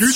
今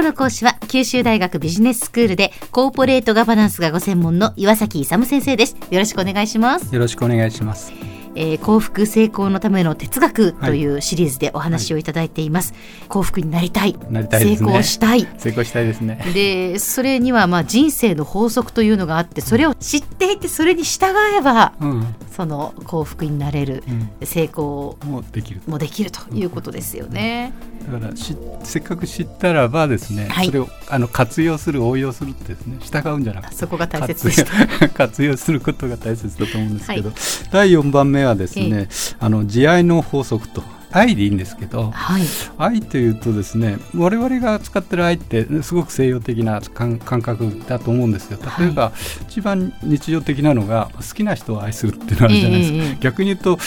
日の講師は九州大学ビジネススクールでコーポレートガバナンスがご専門の岩崎勇先生です。よろしくお願いします。よろしくお願いします。えー、幸福成功のための哲学というシリーズでお話をいただいています、はいはい、幸福になりたい。なりたい、ね、成功したい。成功したいですね。でそれにはまあ人生の法則というのがあってそれを知っていてそれに従えば、うん、その幸福になれる、うん、成功もできる。もできるということですよね、だからしせっかく知ったらばですね、はい、それをあの活用する応用するってですね従うんじゃなくてそこが大切で 活用することが大切だと思うんですけど、第4番目はですね、あの慈愛の法則と愛でいいんですけど、はい、愛というとですね我々が使ってる愛ってすごく西洋的な感覚だと思うんですよ。例えば、はい、一番日常的なのが好きな人を愛するっていうのがあるじゃないですか、えー、逆に言うと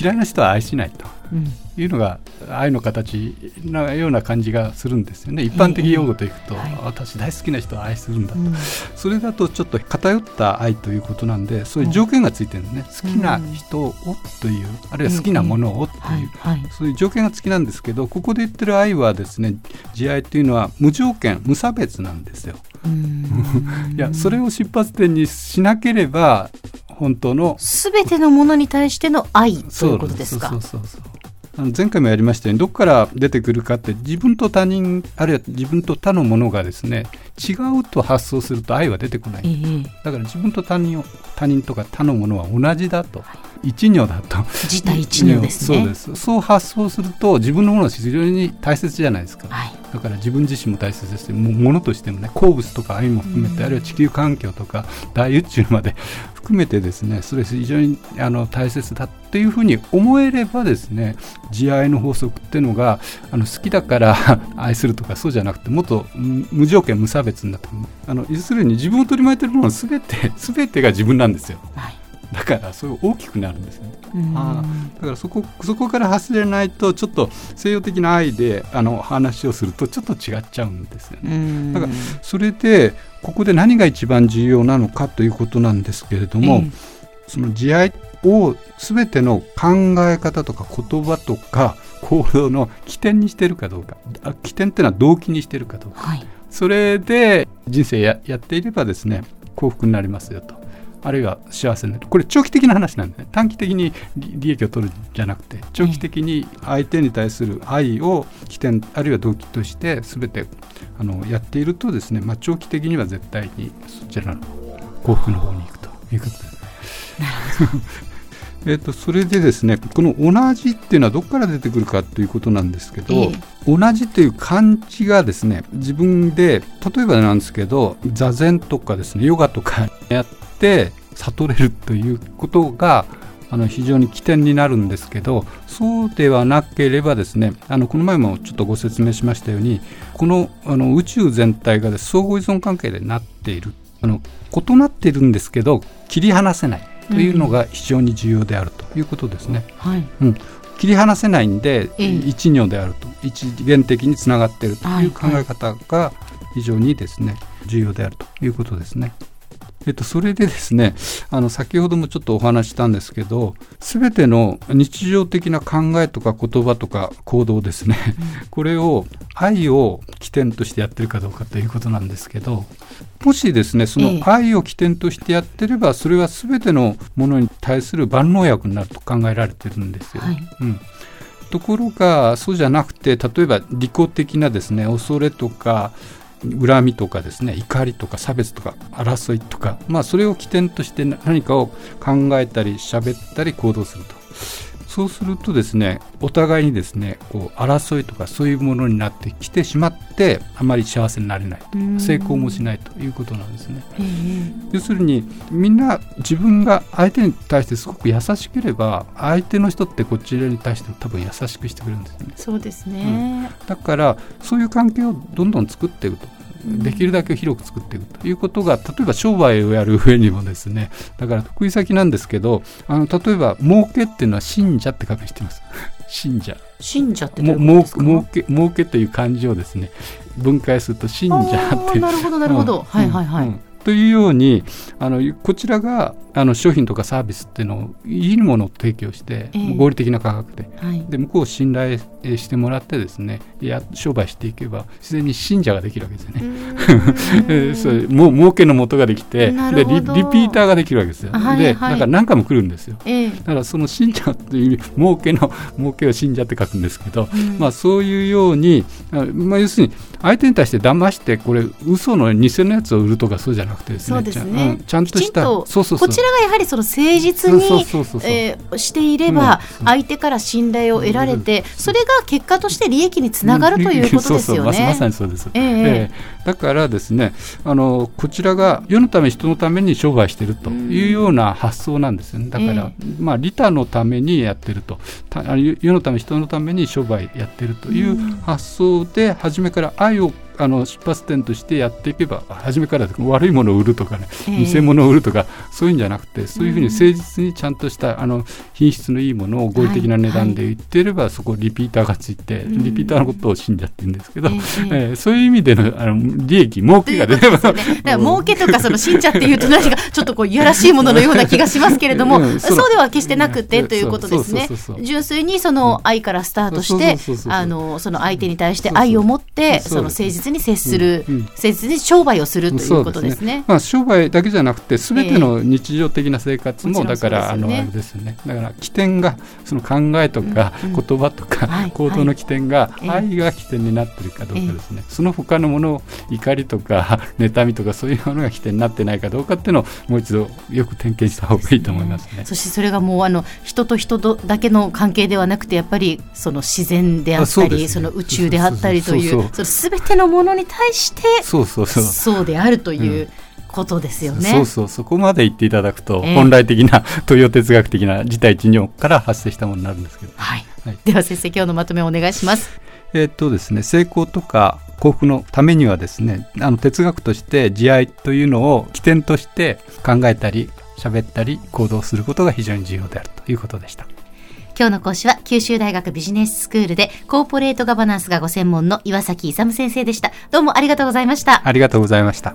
嫌いな人は愛しないと。うんいうのが愛の形のような感じがするんですよね。一般的用語といくと、はい、私大好きな人を愛するんだと、うん、それだとちょっと偏った愛ということなんでそういう条件がついてるのね、好きな人をというあるいは好きなものをという、そういう条件が付きなんですけどここで言ってる愛はですね慈愛というのは無条件無差別なんですよ。いやそれを出発点にしなければ本当のすべてのものに対しての愛ということですか？そうそうそうそうあの前回もやりましたようにどこから出てくるかって自分と他人あるいは自分と他のものがですね違うと発想すると愛は出てこない、えー、だから自分と他人を他人とか他のものは同じだと、はい、一如だと。自体一如ですね。そうです。そう発想すると自分のものは非常に大切じゃないですか、はい、だから自分自身も大切ですしものとしてもね鉱物とか愛も含めて、あるいは地球環境とか 大宇宙まで 含めてですねそれ非常にあの大切だっていうふうに思えればですね慈愛の法則っていうのがあの好きだから 愛するとかそうじゃなくてもっと無条件無差別になってあの要するに自分を取り巻いてるものすべて全てが自分なんですよ。はいだからそう大きくなるんですね。あだからそこそこから走れないとちょっと西洋的な愛であの話をするとちょっと違っちゃうんですよね。だからそれでここで何が一番重要なのかということなんですけれども、その慈愛を全ての考え方とか言葉とか行動の起点にしてるかどうか起点っていうのは動機にしてるかどうか、はい、それで人生ややっていればですね幸福になりますよとあるいは幸せになる。これ長期的な話なんでね。短期的に利益を取るんじゃなくて長期的に相手に対する愛を起点あるいは動機として全てあのやっているとですね、まあ、長期的には絶対にそちらの幸福の方に行くということですね。えーと、それでですねこの「同じ」っていうのはどこから出てくるかということなんですけど、えー、同じという漢字がですね自分で例えばなんですけど座禅とかですねヨガとかやって悟れるということがあの非常に起点になるんですけどそうではなければですねあのこの前もちょっとご説明しましたようにこのあの宇宙全体が相互依存関係でなっている。あの異なっているんですけど切り離せないというのが非常に重要であるということですね。うん、はい。うん、切り離せないんで、一如であると。一元的につながっているという考え方が非常にですね重要であるということですね。えっと、それでですねあの先ほどもちょっとお話したんですけど全ての日常的な考えとか言葉とか行動ですね、うん、これを愛を起点としてやってるかどうかということなんですけどもしですねその愛を起点としてやってればそれは全てのものに対する万能薬になると考えられてるんですよ。はい、うん。ところがそうじゃなくて例えば利己的なですね恐れとか恨みとかですね怒りとか差別とか争いとか、まあ、それを起点として何かを考えたり喋ったり行動すると。そうするとですねお互いにですねこう争いとかそういうものになってきてしまってあまり幸せになれない成功もしないということなんですね。要するにみんな自分が相手に対してすごく優しければ相手の人ってこちらに対しても多分優しくしてくれるんですね。そうですね、うん、だからそういう関係をどんどん作っていくと。できるだけ広く作っていくということが例えば商売をやる上にもですねだから得意先なんですけどあの例えば儲けっていうのは信者って書くしてます。信者。信者ってどういうこと儲け儲けという漢字をですね分解すると信者ってなるほどなるほど、うん、はいはいはい、うん、というようにあのこちらがあの商品とかサービスっていうのをいいものを提供して、えー、合理的な価格で。はい、で向こうを信頼してもらってですねや商売していけば自然に信者ができるわけですよね。それもう儲けのもとができてでリリピーターができるわけですよ。はい、で、はい、だから何回も来るんですよ。えー、だからその信者という意味儲けの儲けを信者って書くんですけど、うん、まあそういうように、まあ、要するに相手に対して騙してこれ嘘の偽のやつを売るとかそうじゃなくてですね。そうですね、うん、ちゃんとしたそうそうそう。こちらがやはりその誠実にしていれば相手から信頼を得られて、それが結果として利益につながるということですよね。まさにそうです、えー、えー、だからですねあのこちらが世のため人のために商売しているというような発想なんですよね。だから、えー、まあ利他のためにやってると。世のため人のために商売やってるという発想で初めから愛をあの出発点としてやっていけば初めから悪いものを売るとかね、えー、偽物を売るとかそういうんじゃなくてそういうふうに誠実にちゃんとしたあの品質のいいものを合理的な値段で売っていれば、はい。はい、そこリピーターがついて、リピーターのことを信者って言うんですけど、えー、えー、そういう意味でのあの利益儲けが出れば、ね、だから儲けとかその信者っていうと何かちょっとこういやらしいもののような気がしますけれども、うん、そう。では決してなくてということですね。純粋にその愛からスタートしてあのその相手に対して愛を持ってその誠実に接する誠実に商売をするということですね。まあ、商売だけじゃなくて、すべての日常的な生活も、だから、あの、あれですね。だから、起点が、その考えとか、言葉とか、行動の起点が、愛が起点になってるかどうかですね。その他のもの、怒りとか、妬みとか、そういうものが起点になってないかどうかっていうのを、もう一度よく点検した方がいいと思いますね。そして、それがもう、あの、人と人とだけの関係ではなくて、やっぱり、その自然であったり、その宇宙であったりという、そのすべてのものに対して、そうそうそうそうであるという、ことですよね。そうそうそこまで言っていただくと、えー、本来的な東洋哲学的な事態一如から発生したものになるんですけど。はい。はい、では先生今日のまとめをお願いします。えっとですね成功とか幸福のためにはですねあの哲学として慈愛というのを起点として考えたり喋ったり行動することが非常に重要であるということでした。今日の講師は九州大学ビジネススクールでコーポレートガバナンスがご専門の岩崎勇先生でした。どうもありがとうございました。ありがとうございました。